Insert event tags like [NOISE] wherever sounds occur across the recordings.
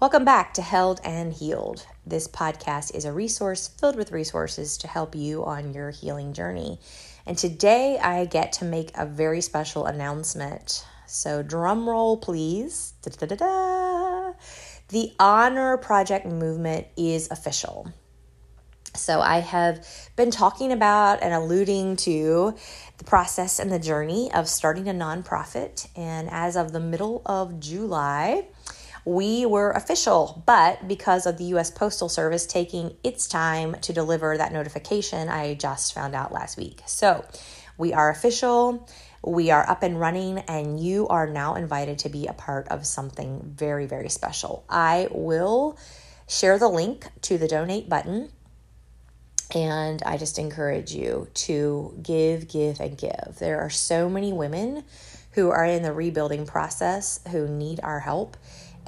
Welcome back to Held and Healed. This podcast is a resource filled with resources to help you on your healing journey. And today I get to make a very special announcement. So, drum roll, please. Da-da-da-da. The Honor Project movement is official. So, I have been talking about and alluding to the process and the journey of starting a nonprofit. And as of the middle of July, we were official, but because of the US Postal Service taking its time to deliver that notification, I just found out last week. So we are official, we are up and running, and you are now invited to be a part of something very, very special. I will share the link to the donate button. And I just encourage you to give, give, and give. There are so many women who are in the rebuilding process who need our help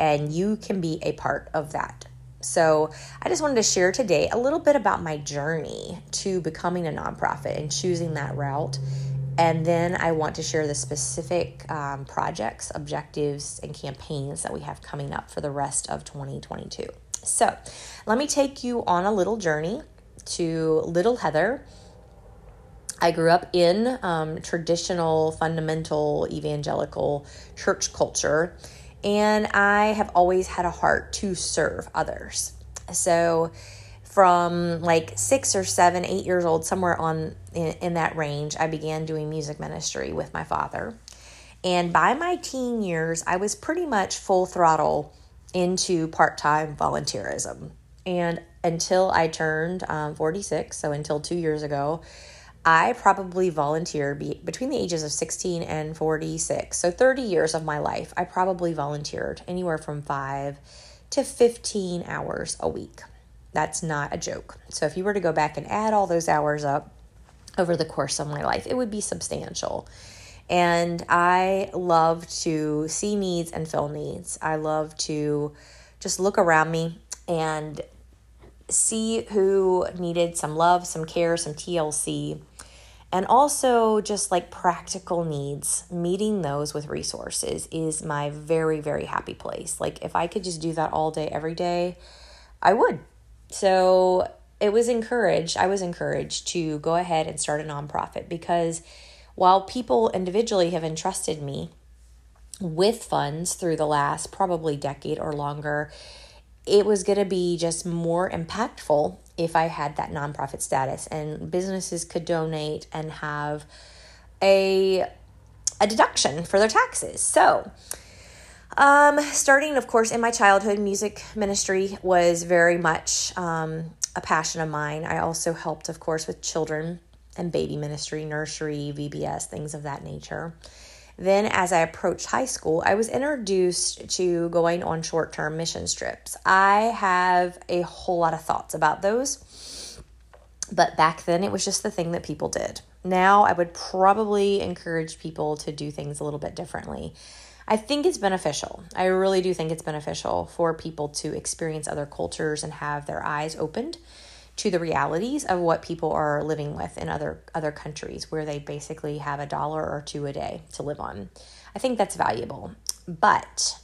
and you can be a part of that. So, I just wanted to share today a little bit about my journey to becoming a nonprofit and choosing that route. And then I want to share the specific um, projects, objectives, and campaigns that we have coming up for the rest of 2022. So, let me take you on a little journey to Little Heather. I grew up in um, traditional, fundamental evangelical church culture and I have always had a heart to serve others. So, from like six or seven, eight years old, somewhere on in, in that range, I began doing music ministry with my father. And by my teen years, I was pretty much full throttle into part time volunteerism. And until I turned um, 46, so until two years ago, I probably volunteered be, between the ages of 16 and 46. So 30 years of my life, I probably volunteered anywhere from 5 to 15 hours a week. That's not a joke. So if you were to go back and add all those hours up over the course of my life, it would be substantial. And I love to see needs and fill needs. I love to just look around me and see who needed some love, some care, some TLC and also just like practical needs meeting those with resources is my very very happy place. Like if i could just do that all day every day i would. So it was encouraged i was encouraged to go ahead and start a nonprofit because while people individually have entrusted me with funds through the last probably decade or longer it was going to be just more impactful if I had that nonprofit status and businesses could donate and have a a deduction for their taxes. So, um, starting, of course, in my childhood, music ministry was very much um, a passion of mine. I also helped, of course, with children and baby ministry, nursery, VBS, things of that nature. Then, as I approached high school, I was introduced to going on short term mission trips. I have a whole lot of thoughts about those, but back then it was just the thing that people did. Now, I would probably encourage people to do things a little bit differently. I think it's beneficial. I really do think it's beneficial for people to experience other cultures and have their eyes opened to the realities of what people are living with in other other countries where they basically have a dollar or two a day to live on. I think that's valuable. But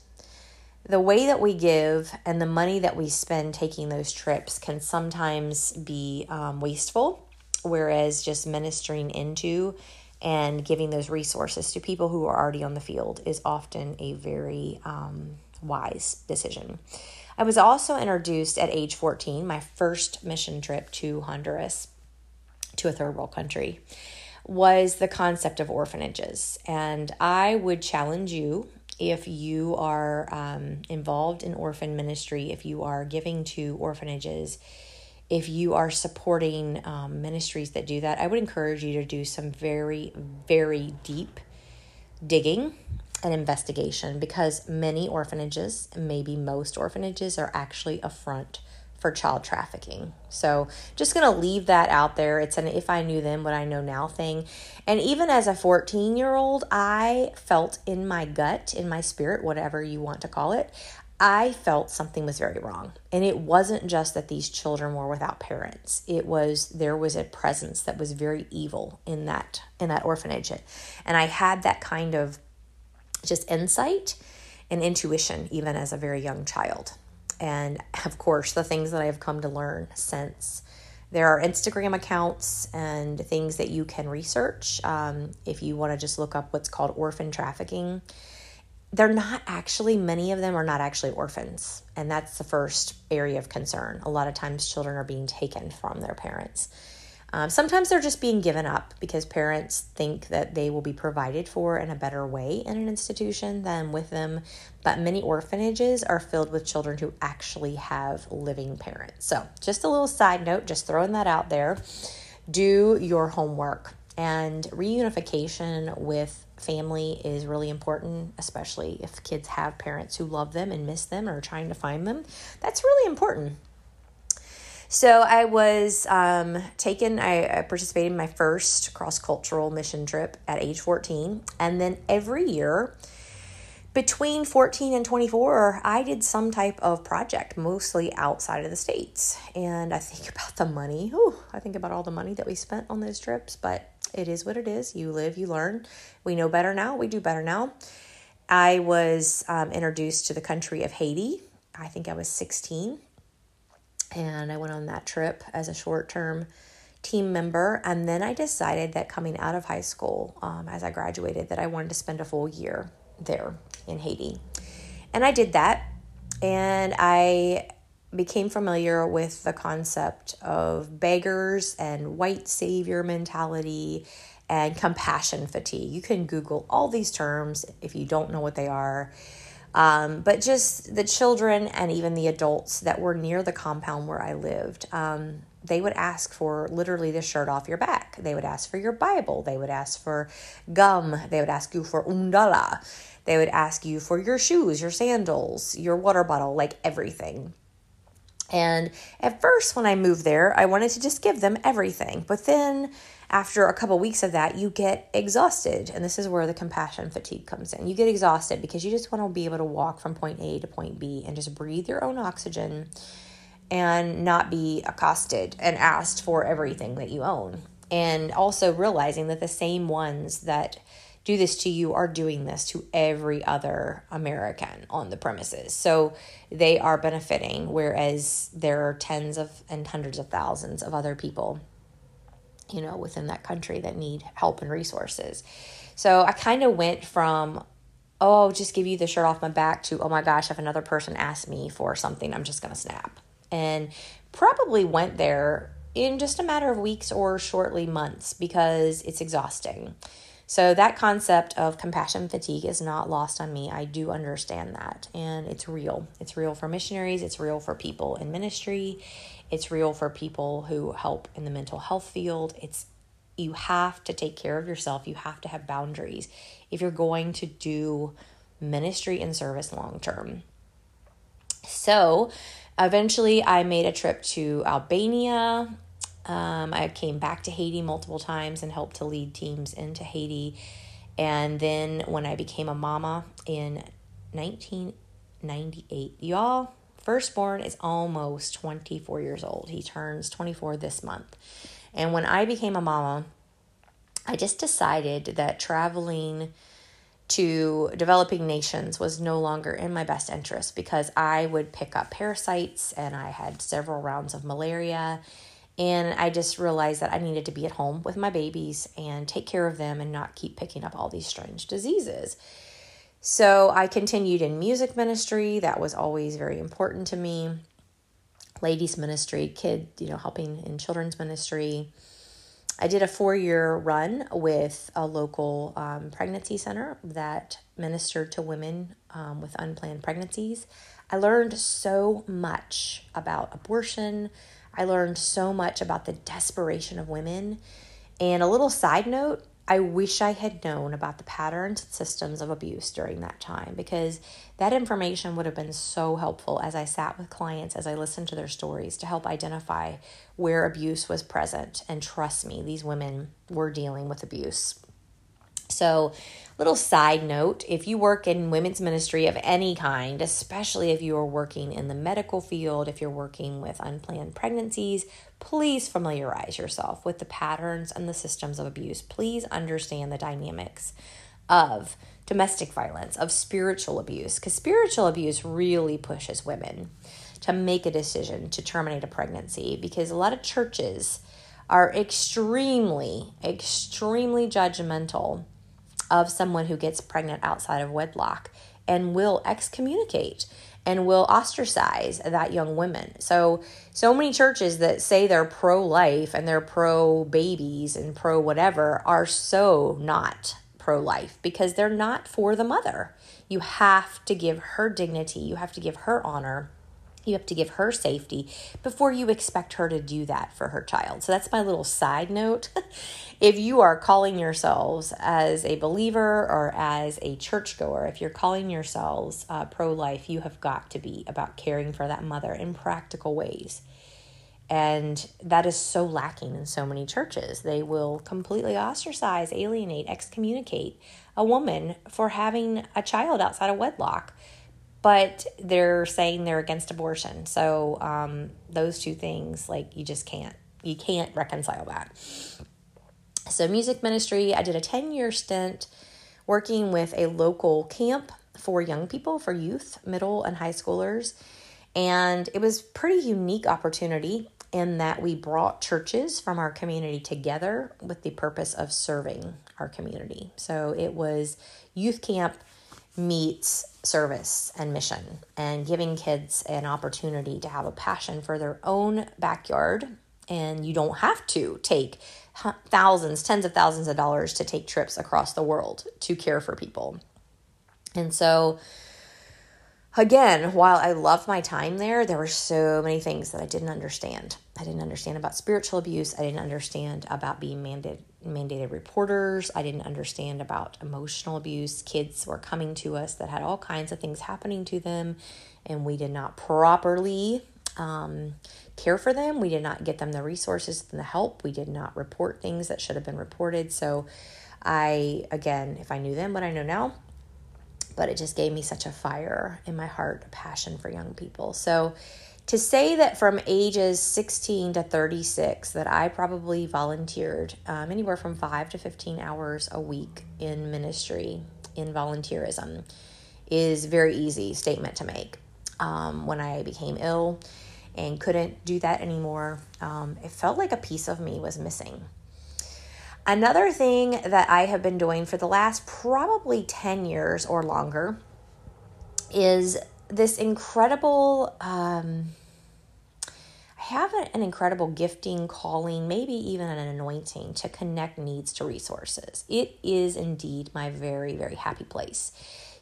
the way that we give and the money that we spend taking those trips can sometimes be um, wasteful, whereas just ministering into and giving those resources to people who are already on the field is often a very um, wise decision. I was also introduced at age 14, my first mission trip to Honduras, to a third world country, was the concept of orphanages. And I would challenge you if you are um, involved in orphan ministry, if you are giving to orphanages, if you are supporting um, ministries that do that, I would encourage you to do some very, very deep digging an investigation because many orphanages, maybe most orphanages, are actually a front for child trafficking. So, just going to leave that out there. It's an if I knew then what I know now thing. And even as a 14 year old, I felt in my gut, in my spirit, whatever you want to call it, I felt something was very wrong. And it wasn't just that these children were without parents. It was there was a presence that was very evil in that in that orphanage. And I had that kind of just insight and intuition, even as a very young child. and of course, the things that I've come to learn since. There are Instagram accounts and things that you can research um, if you want to just look up what's called orphan trafficking. They're not actually, many of them are not actually orphans. And that's the first area of concern. A lot of times, children are being taken from their parents. Um, sometimes they're just being given up because parents think that they will be provided for in a better way in an institution than with them. But many orphanages are filled with children who actually have living parents. So, just a little side note, just throwing that out there. Do your homework. And reunification with family is really important, especially if kids have parents who love them and miss them or are trying to find them. That's really important. So I was um, taken, I, I participated in my first cross cultural mission trip at age 14. And then every year, between 14 and 24, I did some type of project, mostly outside of the States. And I think [LAUGHS] about the money. I think about all the money that we spent on those trips, but it is what it is. You live, you learn. We know better now. We do better now. I was um, introduced to the country of Haiti. I think I was 16 and I went on that trip as a short term team member. And then I decided that coming out of high school, um, as I graduated, that I wanted to spend a full year there in Haiti. And I did that. And I became familiar with the concept of beggars and white savior mentality and compassion fatigue. You can Google all these terms if you don't know what they are. Um, but just the children and even the adults that were near the compound where I lived, um, they would ask for literally the shirt off your back. They would ask for your Bible. They would ask for gum. They would ask you for undala. They would ask you for your shoes, your sandals, your water bottle, like everything. And at first, when I moved there, I wanted to just give them everything. But then after a couple weeks of that, you get exhausted. And this is where the compassion fatigue comes in. You get exhausted because you just want to be able to walk from point A to point B and just breathe your own oxygen and not be accosted and asked for everything that you own. And also realizing that the same ones that do this to you are doing this to every other American on the premises. So they are benefiting, whereas there are tens of and hundreds of thousands of other people you know, within that country that need help and resources. So I kind of went from, oh, I'll just give you the shirt off my back to, oh my gosh, if another person asks me for something, I'm just going to snap. And probably went there in just a matter of weeks or shortly months because it's exhausting. So that concept of compassion fatigue is not lost on me. I do understand that and it's real. It's real for missionaries, it's real for people in ministry, it's real for people who help in the mental health field. It's you have to take care of yourself. You have to have boundaries if you're going to do ministry and service long term. So, eventually I made a trip to Albania. Um, I came back to Haiti multiple times and helped to lead teams into Haiti. And then when I became a mama in 1998, y'all, firstborn is almost 24 years old. He turns 24 this month. And when I became a mama, I just decided that traveling to developing nations was no longer in my best interest because I would pick up parasites and I had several rounds of malaria. And I just realized that I needed to be at home with my babies and take care of them and not keep picking up all these strange diseases. So I continued in music ministry. That was always very important to me. Ladies ministry, kid, you know, helping in children's ministry. I did a four year run with a local um, pregnancy center that ministered to women um, with unplanned pregnancies. I learned so much about abortion. I learned so much about the desperation of women. And a little side note I wish I had known about the patterns and systems of abuse during that time because that information would have been so helpful as I sat with clients, as I listened to their stories to help identify where abuse was present. And trust me, these women were dealing with abuse. So, little side note if you work in women's ministry of any kind, especially if you are working in the medical field, if you're working with unplanned pregnancies, please familiarize yourself with the patterns and the systems of abuse. Please understand the dynamics of domestic violence, of spiritual abuse, because spiritual abuse really pushes women to make a decision to terminate a pregnancy because a lot of churches are extremely, extremely judgmental of someone who gets pregnant outside of wedlock and will excommunicate and will ostracize that young woman. So, so many churches that say they're pro life and they're pro babies and pro whatever are so not pro life because they're not for the mother. You have to give her dignity, you have to give her honor. You have to give her safety before you expect her to do that for her child. So that's my little side note. [LAUGHS] if you are calling yourselves as a believer or as a churchgoer, if you're calling yourselves uh, pro life, you have got to be about caring for that mother in practical ways. And that is so lacking in so many churches. They will completely ostracize, alienate, excommunicate a woman for having a child outside of wedlock but they're saying they're against abortion. So um, those two things, like you just can't you can't reconcile that. So music ministry, I did a ten year stint working with a local camp for young people, for youth, middle and high schoolers, and it was pretty unique opportunity in that we brought churches from our community together with the purpose of serving our community. So it was youth camp meets service and mission and giving kids an opportunity to have a passion for their own backyard. And you don't have to take thousands, tens of thousands of dollars to take trips across the world to care for people. And so, again, while I loved my time there, there were so many things that I didn't understand. I didn't understand about spiritual abuse. I didn't understand about being mandated mandated reporters. I didn't understand about emotional abuse. Kids were coming to us that had all kinds of things happening to them, and we did not properly um, care for them. We did not get them the resources and the help. We did not report things that should have been reported. So, I, again, if I knew then what I know now, but it just gave me such a fire in my heart, a passion for young people. So, to say that from ages 16 to 36 that i probably volunteered um, anywhere from 5 to 15 hours a week in ministry in volunteerism is very easy statement to make. Um, when i became ill and couldn't do that anymore um, it felt like a piece of me was missing. Another thing that i have been doing for the last probably 10 years or longer is this incredible um, I have an incredible gifting, calling, maybe even an anointing to connect needs to resources. It is indeed my very, very happy place.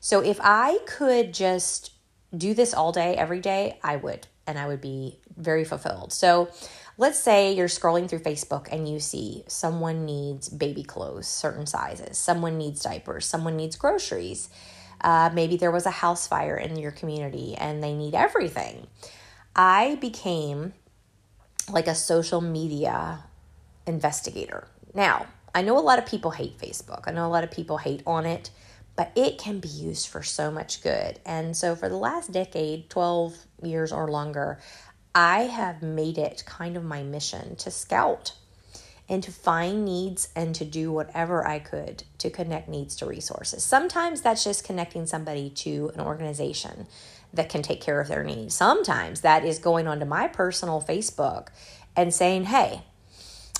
So if I could just do this all day, every day, I would, and I would be very fulfilled. So let's say you're scrolling through Facebook and you see someone needs baby clothes, certain sizes, someone needs diapers, someone needs groceries. Uh, maybe there was a house fire in your community and they need everything. I became like a social media investigator. Now, I know a lot of people hate Facebook. I know a lot of people hate on it, but it can be used for so much good. And so for the last decade, 12 years or longer, I have made it kind of my mission to scout and to find needs and to do whatever I could to connect needs to resources. Sometimes that's just connecting somebody to an organization that can take care of their needs. Sometimes that is going onto my personal Facebook and saying, hey,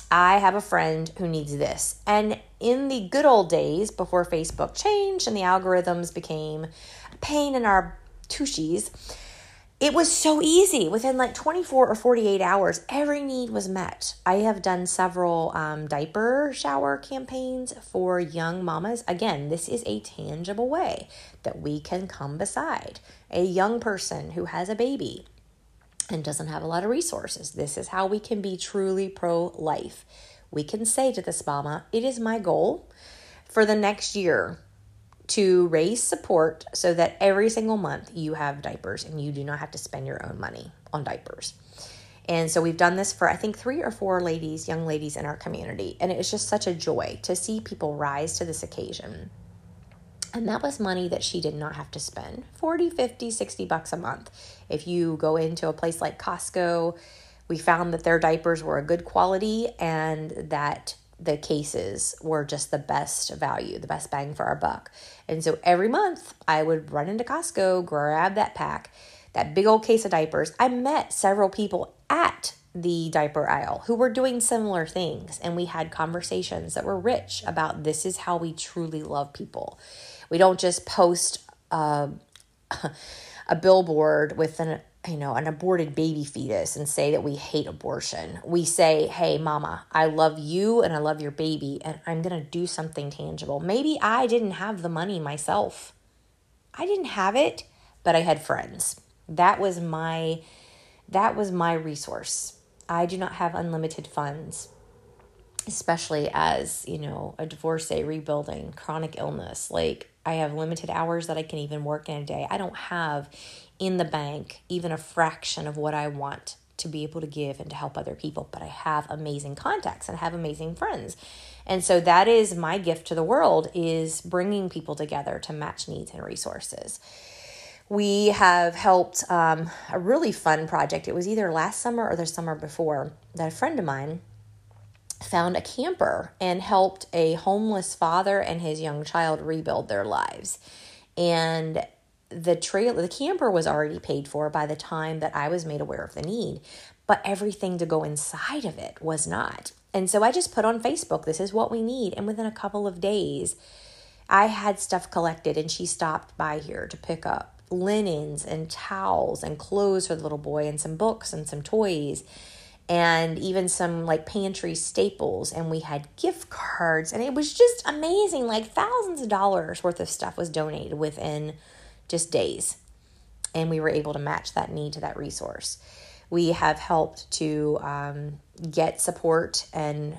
I have a friend who needs this. And in the good old days before Facebook changed and the algorithms became a pain in our tushies, it was so easy. Within like 24 or 48 hours, every need was met. I have done several um, diaper shower campaigns for young mamas. Again, this is a tangible way that we can come beside a young person who has a baby and doesn't have a lot of resources. This is how we can be truly pro life. We can say to this mama, It is my goal for the next year to raise support so that every single month you have diapers and you do not have to spend your own money on diapers. And so we've done this for, I think, three or four ladies, young ladies in our community. And it was just such a joy to see people rise to this occasion. And that was money that she did not have to spend 40, 50, 60 bucks a month. If you go into a place like Costco, we found that their diapers were a good quality and that the cases were just the best value, the best bang for our buck. And so every month I would run into Costco, grab that pack. that big old case of diapers. I met several people at the diaper aisle who were doing similar things, and we had conversations that were rich about this is how we truly love people. We don't just post uh, [LAUGHS] a billboard with an you know an aborted baby fetus and say that we hate abortion. We say hey mama i love you and i love your baby and i'm going to do something tangible. Maybe i didn't have the money myself. I didn't have it but i had friends. That was my that was my resource. I do not have unlimited funds especially as you know a divorcee rebuilding chronic illness. Like I have limited hours that I can even work in a day. I don't have in the bank even a fraction of what I want to be able to give and to help other people, but I have amazing contacts and I have amazing friends. And so that is my gift to the world is bringing people together to match needs and resources. We have helped um, a really fun project. It was either last summer or the summer before that a friend of mine found a camper and helped a homeless father and his young child rebuild their lives. And the trail the camper was already paid for by the time that I was made aware of the need, but everything to go inside of it was not. And so I just put on Facebook, this is what we need. And within a couple of days, I had stuff collected and she stopped by here to pick up linens and towels and clothes for the little boy and some books and some toys and even some like pantry staples and we had gift cards and it was just amazing like thousands of dollars worth of stuff was donated within just days. And we were able to match that need to that resource. We have helped to um, get support and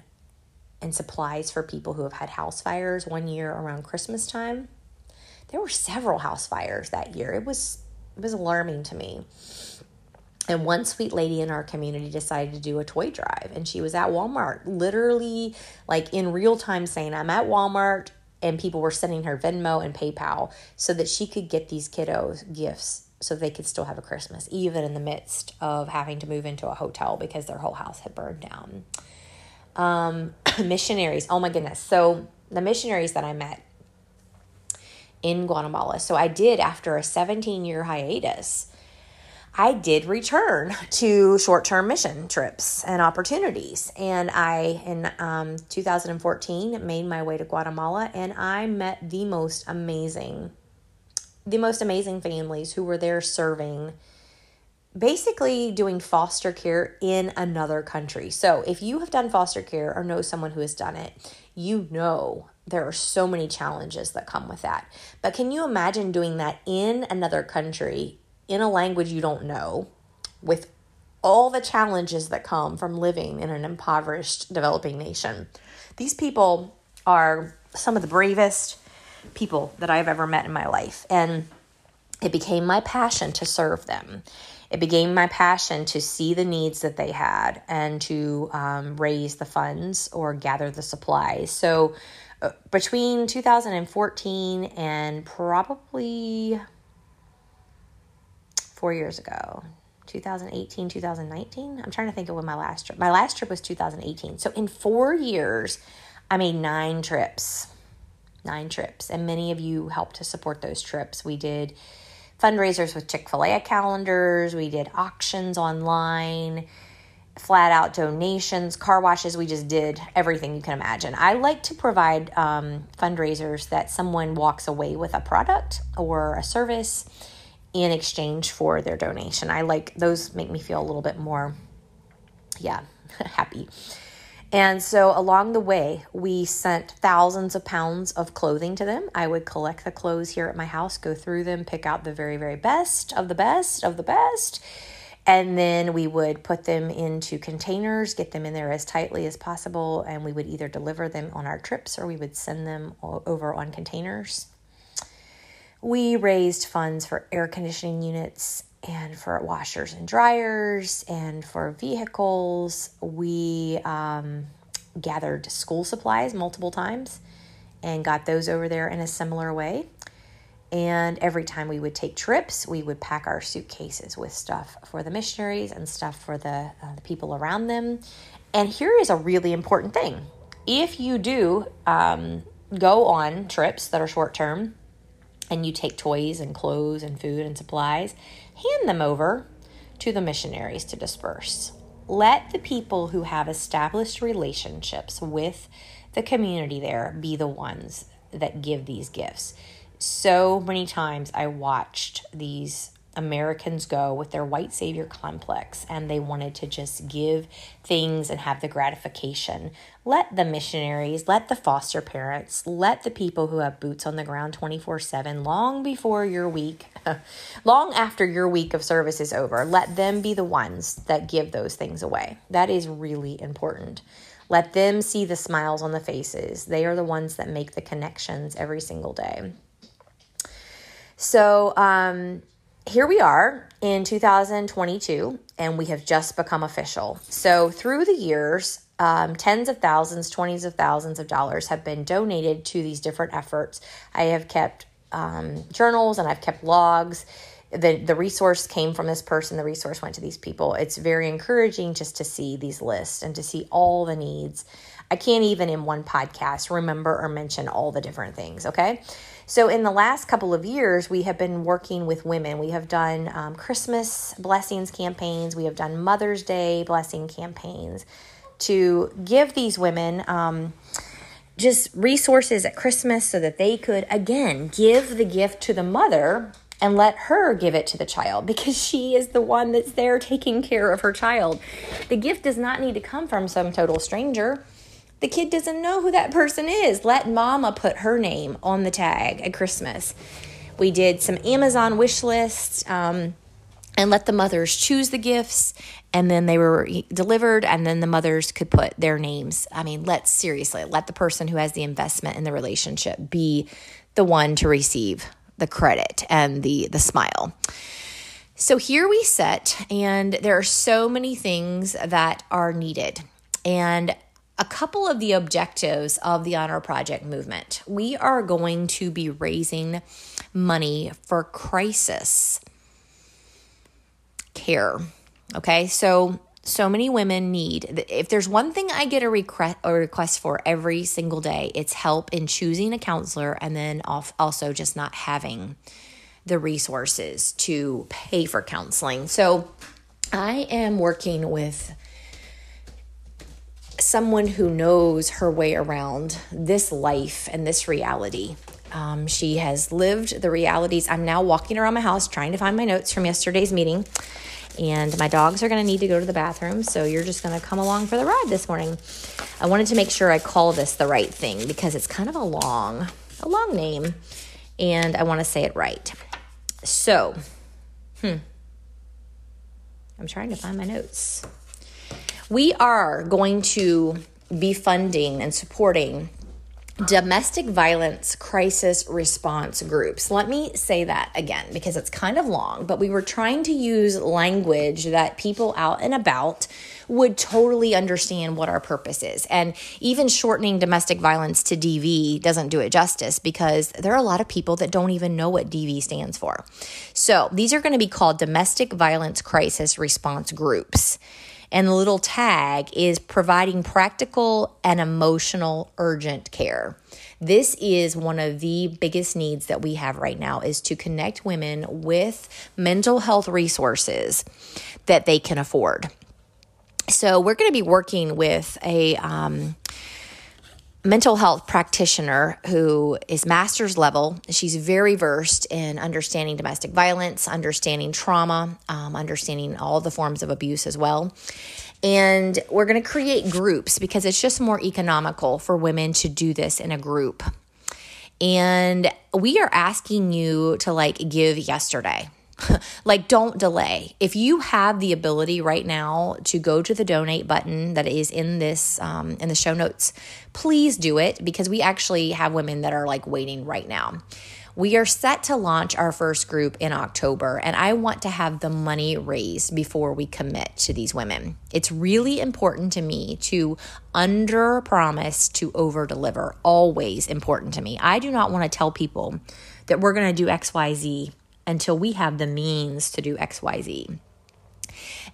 and supplies for people who have had house fires one year around christmas time. There were several house fires that year. It was it was alarming to me. And one sweet lady in our community decided to do a toy drive, and she was at Walmart, literally like in real time saying, I'm at Walmart, and people were sending her Venmo and PayPal so that she could get these kiddos gifts so they could still have a Christmas, even in the midst of having to move into a hotel because their whole house had burned down. Um, [CLEARS THROAT] missionaries, oh my goodness. So, the missionaries that I met in Guatemala, so I did after a 17 year hiatus I did return [LAUGHS] to short term mission trips and opportunities. And I, in um, 2014, made my way to Guatemala and I met the most amazing, the most amazing families who were there serving, basically doing foster care in another country. So if you have done foster care or know someone who has done it, you know there are so many challenges that come with that. But can you imagine doing that in another country in a language you don't know with all the challenges that come from living in an impoverished developing nation. These people are some of the bravest people that I've ever met in my life. And it became my passion to serve them. It became my passion to see the needs that they had and to um, raise the funds or gather the supplies. So, uh, between 2014 and probably four years ago. 2018 2019 i'm trying to think of when my last trip my last trip was 2018 so in four years i made nine trips nine trips. And many of you helped to support those trips. We did fundraisers with chick-fil-a calendars. We did auctions online flat out donations car washes. We just did everything you can imagine. I like to provide um, fundraisers that someone walks away with a product or a service in exchange for their donation. I like those make me feel a little bit more yeah, [LAUGHS] happy. And so along the way, we sent thousands of pounds of clothing to them. I would collect the clothes here at my house, go through them, pick out the very, very best of the best of the best. And then we would put them into containers, get them in there as tightly as possible, and we would either deliver them on our trips or we would send them over on containers. We raised funds for air conditioning units and for washers and dryers and for vehicles. We um, gathered school supplies multiple times and got those over there in a similar way. And every time we would take trips, we would pack our suitcases with stuff for the missionaries and stuff for the, uh, the people around them. And here is a really important thing if you do um, go on trips that are short term, and you take toys and clothes and food and supplies, hand them over to the missionaries to disperse. Let the people who have established relationships with the community there be the ones that give these gifts. So many times I watched these Americans go with their white savior complex and they wanted to just give things and have the gratification. Let the missionaries, let the foster parents, let the people who have boots on the ground 24 7, long before your week, [LAUGHS] long after your week of service is over, let them be the ones that give those things away. That is really important. Let them see the smiles on the faces. They are the ones that make the connections every single day. So, um, here we are in 2022, and we have just become official. So, through the years, um, tens of thousands, twenties of thousands of dollars have been donated to these different efforts. I have kept um, journals and I've kept logs. The, the resource came from this person, the resource went to these people. It's very encouraging just to see these lists and to see all the needs. I can't even in one podcast remember or mention all the different things, okay? So, in the last couple of years, we have been working with women. We have done um, Christmas blessings campaigns, we have done Mother's Day blessing campaigns to give these women. Um, just resources at Christmas so that they could, again, give the gift to the mother and let her give it to the child [LAUGHS] because she is the one that's there taking care of her child. The gift does not need to come from some total stranger. The kid doesn't know who that person is. Let mama put her name on the tag at Christmas. We did some Amazon wish lists um, and let the mothers choose the gifts, and then they were delivered, and then the mothers could put their names. I mean, let's seriously let the person who has the investment in the relationship be the one to receive the credit and the the smile. So here we sit, and there are so many things that are needed. And a couple of the objectives of the Honor Project movement. We are going to be raising money for crisis care. Okay, so so many women need if there's one thing i get a request a request for every single day it's help in choosing a counselor and then also just not having the resources to pay for counseling so i am working with someone who knows her way around this life and this reality. Um, she has lived the realities. I'm now walking around my house trying to find my notes from yesterday's meeting. And my dogs are going to need to go to the bathroom. So you're just going to come along for the ride this morning. I wanted to make sure I call this the right thing because it's kind of a long, a long name. And I want to say it right. So, hmm. I'm trying to find my notes we are going to be funding and supporting domestic violence crisis response groups. Let me say that again because it's kind of long, but we were trying to use language that people out and about would totally understand what our purpose is. And even shortening domestic violence to DV doesn't do it justice because there are a lot of people that don't even know what DV stands for. So these are going to be called domestic violence crisis response groups. And the little tag is providing practical and emotional urgent care. This is one of the biggest needs that we have right now is to connect women with mental health resources that they can afford. So we're going to be working with a um, mental health practitioner who is master's level. She's very versed in understanding domestic violence, understanding trauma, um, understanding all the forms of abuse as well. And we're going to create groups because it's just more economical for women to do this in a group. And we are asking you to like give yesterday. [LAUGHS] like, don't delay. If you have the ability right now to go to the donate button that is in this, um, in the show notes, please do it because we actually have women that are like waiting right now. We are set to launch our first group in October, and I want to have the money raised before we commit to these women. It's really important to me to under promise to over deliver, always important to me. I do not want to tell people that we're going to do XYZ until we have the means to do XYZ.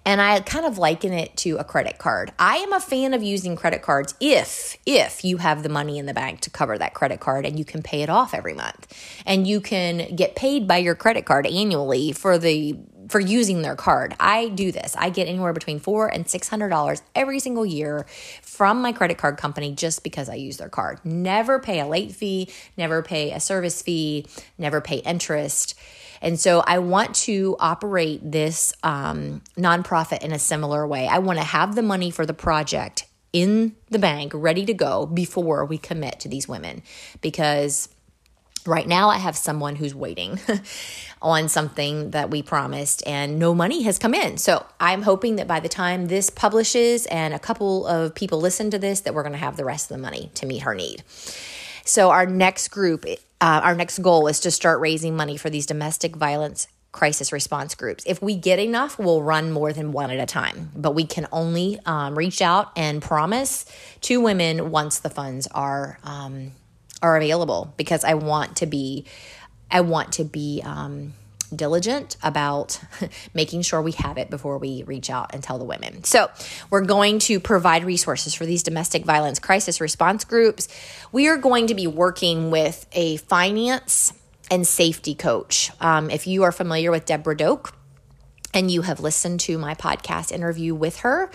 And I kind of liken it to a credit card. I am a fan of using credit cards if if you have the money in the bank to cover that credit card and you can pay it off every month. And you can get paid by your credit card annually for the for using their card. I do this. I get anywhere between four and six hundred dollars every single year from my credit card company just because I use their card. Never pay a late fee, never pay a service fee, never pay interest. And so I want to operate this um, nonprofit in a similar way. I want to have the money for the project in the bank, ready to go before we commit to these women because Right now, I have someone who's waiting [LAUGHS] on something that we promised, and no money has come in. So I'm hoping that by the time this publishes and a couple of people listen to this, that we're going to have the rest of the money to meet her need. So our next group, uh, our next goal is to start raising money for these domestic violence crisis response groups. If we get enough, we'll run more than one at a time, but we can only um, reach out and promise to women once the funds are. Um, are available because I want to be I want to be um, diligent about [LAUGHS] making sure we have it before we reach out and tell the women. So, we're going to provide resources for these domestic violence crisis response groups. We are going to be working with a finance and safety coach. Um, if you are familiar with Deborah Doak, and you have listened to my podcast interview with her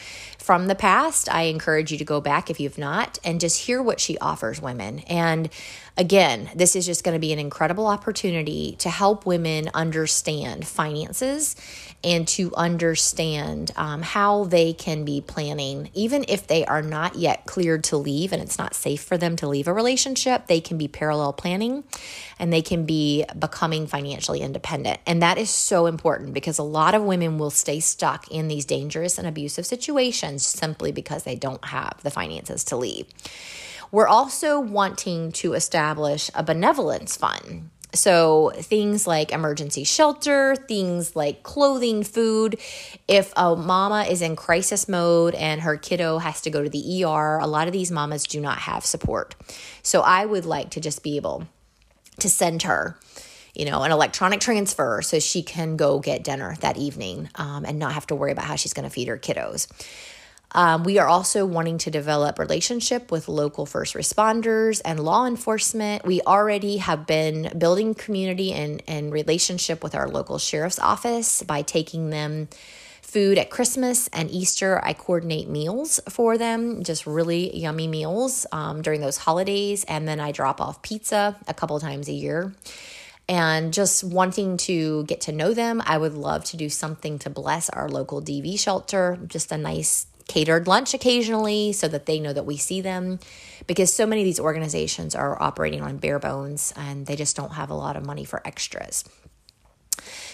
from the past, I encourage you to go back if you've not and just hear what she offers women. And again, this is just going to be an incredible opportunity to help women understand finances and to understand um, how they can be planning, even if they are not yet cleared to leave and it's not safe for them to leave a relationship, they can be parallel planning and they can be becoming financially independent. And that is so important because a lot of women will stay stuck in these dangerous and abusive situations simply because they don't have the finances to leave. We're also wanting to establish a benevolence fund. So, things like emergency shelter, things like clothing, food. If a mama is in crisis mode and her kiddo has to go to the ER, a lot of these mamas do not have support. So, I would like to just be able to send her you know, an electronic transfer so she can go get dinner that evening um, and not have to worry about how she's going to feed her kiddos. Um, we are also wanting to develop relationship with local first responders and law enforcement. We already have been building community and, and relationship with our local sheriff's office by taking them food at Christmas and Easter. I coordinate meals for them, just really yummy meals um, during those holidays. And then I drop off pizza a couple times a year. And just wanting to get to know them, I would love to do something to bless our local DV shelter, just a nice catered lunch occasionally so that they know that we see them because so many of these organizations are operating on bare bones and they just don't have a lot of money for extras.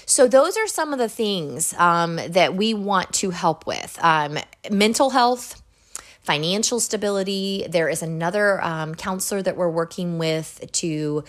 So, those are some of the things um, that we want to help with um, mental health, financial stability. There is another um, counselor that we're working with to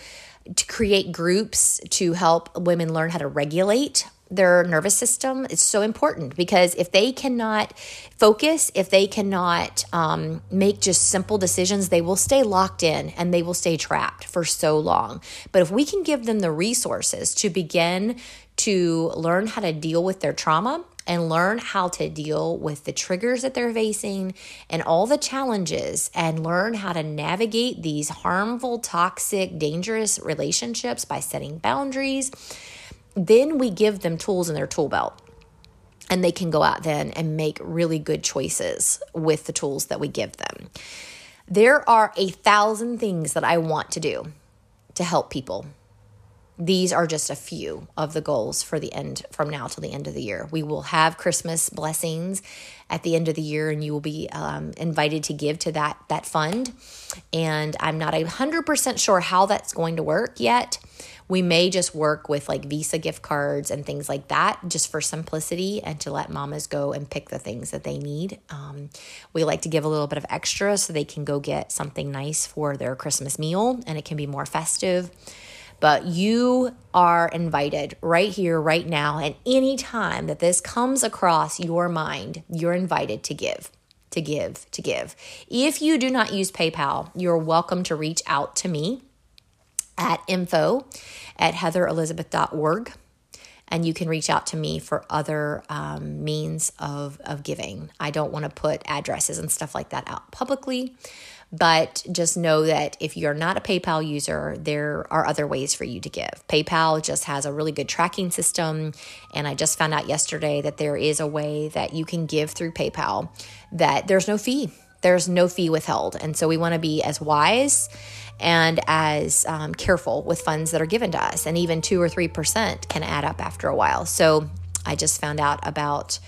to create groups to help women learn how to regulate their nervous system is so important because if they cannot focus, if they cannot um, make just simple decisions, they will stay locked in and they will stay trapped for so long. But if we can give them the resources to begin to learn how to deal with their trauma and learn how to deal with the triggers that they're facing and all the challenges and learn how to navigate these harmful, toxic, dangerous relationships by setting boundaries then we give them tools in their tool belt and they can go out then and make really good choices with the tools that we give them. There are a thousand things that I want to do to help people. These are just a few of the goals for the end from now till the end of the year. We will have Christmas blessings at the end of the year, and you will be um, invited to give to that that fund. And I'm not a hundred percent sure how that's going to work yet, we may just work with like Visa gift cards and things like that just for simplicity and to let mamas go and pick the things that they need. Um, we like to give a little bit of extra so they can go get something nice for their Christmas meal and it can be more festive. But you are invited right here, right now, and any time that this comes across your mind, you're invited to give to give, to give. If you do not use PayPal, you're welcome to reach out to me at info at heatherelizabeth.org. And you can reach out to me for other um, means of, of giving. I don't want to put addresses and stuff like that out publicly, But just know that if you're not a PayPal user, there are other ways for you to give. PayPal just has a really good tracking system. And I just found out yesterday that there is a way that you can give through PayPal that there's no fee. There's no fee withheld. And so we want to be as wise and as um, careful with funds that are given to us. And even 2 or 3% can add up after a while. So I just found out about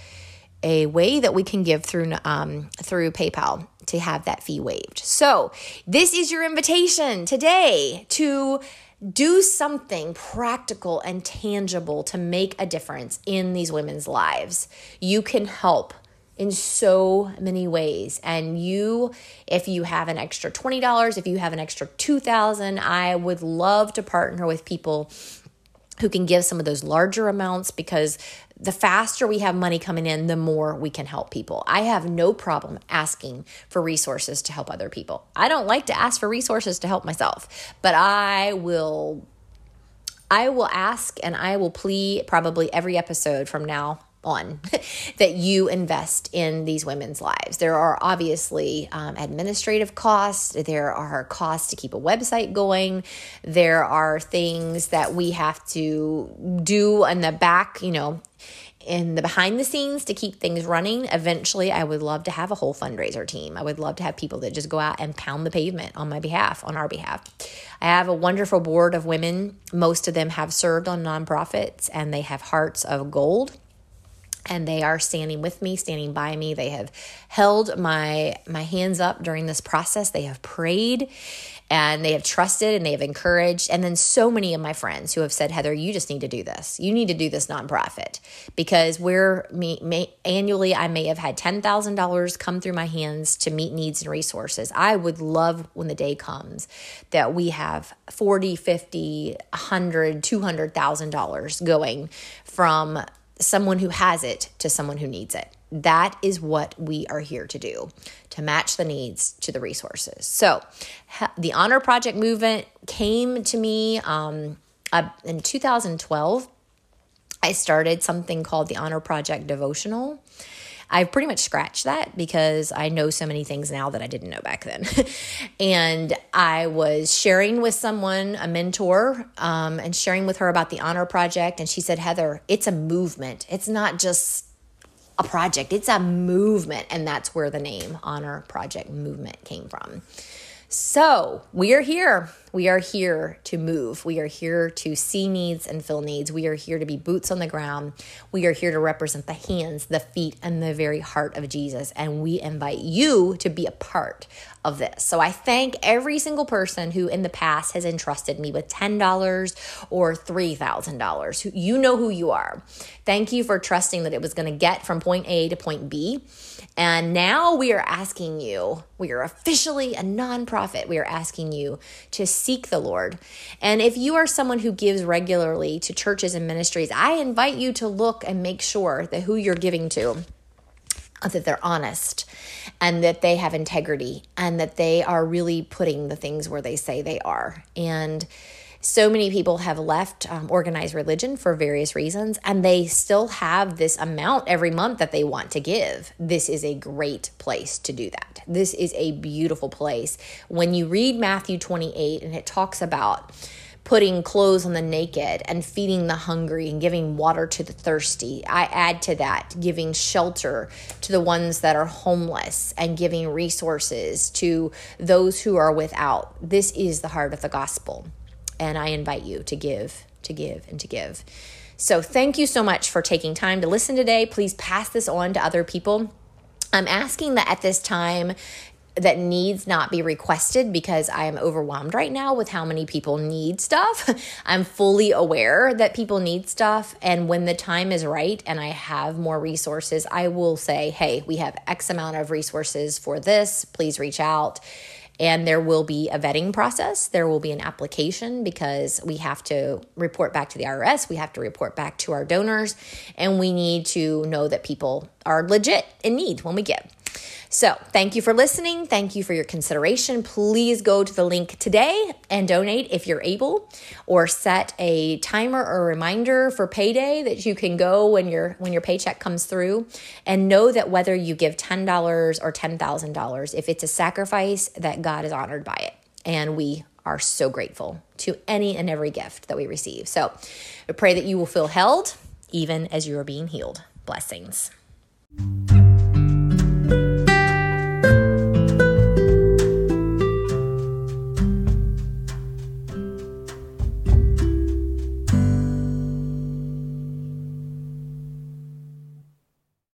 a way that we can give through um, through PayPal to have that fee waived. So, this is your invitation today to do something practical and tangible to make a difference in these women's lives. You can help in so many ways and you if you have an extra $20 if you have an extra 2000 i would love to partner with people who can give some of those larger amounts because the faster we have money coming in, the more we can help people. I have no problem asking for resources to help other people. I don't like to ask for resources to help myself, but I will I will ask and I will plea probably every episode from now on [LAUGHS] that you invest in these women's lives. There are obviously um, administrative costs, there are costs to keep a website going, there are things that we have to do in the back, you know. In the behind the scenes to keep things running, eventually I would love to have a whole fundraiser team. I would love to have people that just go out and pound the pavement on my behalf, on our behalf. I have a wonderful board of women. Most of them have served on nonprofits and they have hearts of gold and they are standing with me standing by me. They have held my my hands up during this process. They have prayed and they have trusted and they have encouraged. And then so many of my friends who have said heather you just need to do this. You need to do this nonprofit because we're me, may, annually i may have had $10000 come through my hands to meet needs and resources. I would love when the day comes that we have 40 50 100 $200000 going from someone who has it to someone who needs it. That is what we are here to do to match the needs to the resources. So, the Honor Project movement came to me um, uh, in 2012. I started something called the Honor Project Devotional. I've pretty much scratched that because I know so many things now that I didn't know back then. [LAUGHS] and I was sharing with someone, a mentor, um, and sharing with her about the Honor Project. And she said, Heather, it's a movement. It's not just a project, it's a movement. And that's where the name Honor Project Movement came from. So we are here. We are here to move. We are here to see needs and fill needs. We are here to be boots on the ground. We are here to represent the hands, the feet, and the very heart of Jesus. And we invite you to be a part of this. So I thank every single person who in the past has entrusted me with $10 or $3,000. You know who you are. Thank you for trusting that it was going to get from point A to point B. And now we are asking you, we are officially a nonprofit. We are asking you to seek the Lord. And if you are someone who gives regularly to churches and ministries, I invite you to look and make sure that who you're giving to uh, that they're honest and that they have integrity and that they are really putting the things where they say they are. And so many people have left um, organized religion for various reasons, and they still have this amount every month that they want to give. This is a great place to do that. This is a beautiful place. When you read Matthew 28 and it talks about putting clothes on the naked and feeding the hungry and giving water to the thirsty. I add to that giving shelter to the ones that are homeless and giving resources to those who are without. This is the heart of the gospel. And I invite you to give, to give, and to give. So thank you so much for taking time to listen today. Please pass this on to other people. I'm asking that at this time that needs not be requested because I am overwhelmed right now with how many people need stuff. [LAUGHS] I'm fully aware that people need stuff. And when the time is right and I have more resources, I will say, hey, we have X amount of resources for this. Please reach out. And there will be a vetting process. There will be an application because we have to report back to the IRS. We have to report back to our donors. And we need to know that people are legit in need when we give. So, thank you for listening. Thank you for your consideration. Please go to the link today and donate if you're able or set a timer or reminder for payday that you can go when your when your paycheck comes through and know that whether you give $10 or $10,000 if it's a sacrifice that God is honored by it. And we are so grateful to any and every gift that we receive. So, I pray that you will feel held even as you are being healed. Blessings.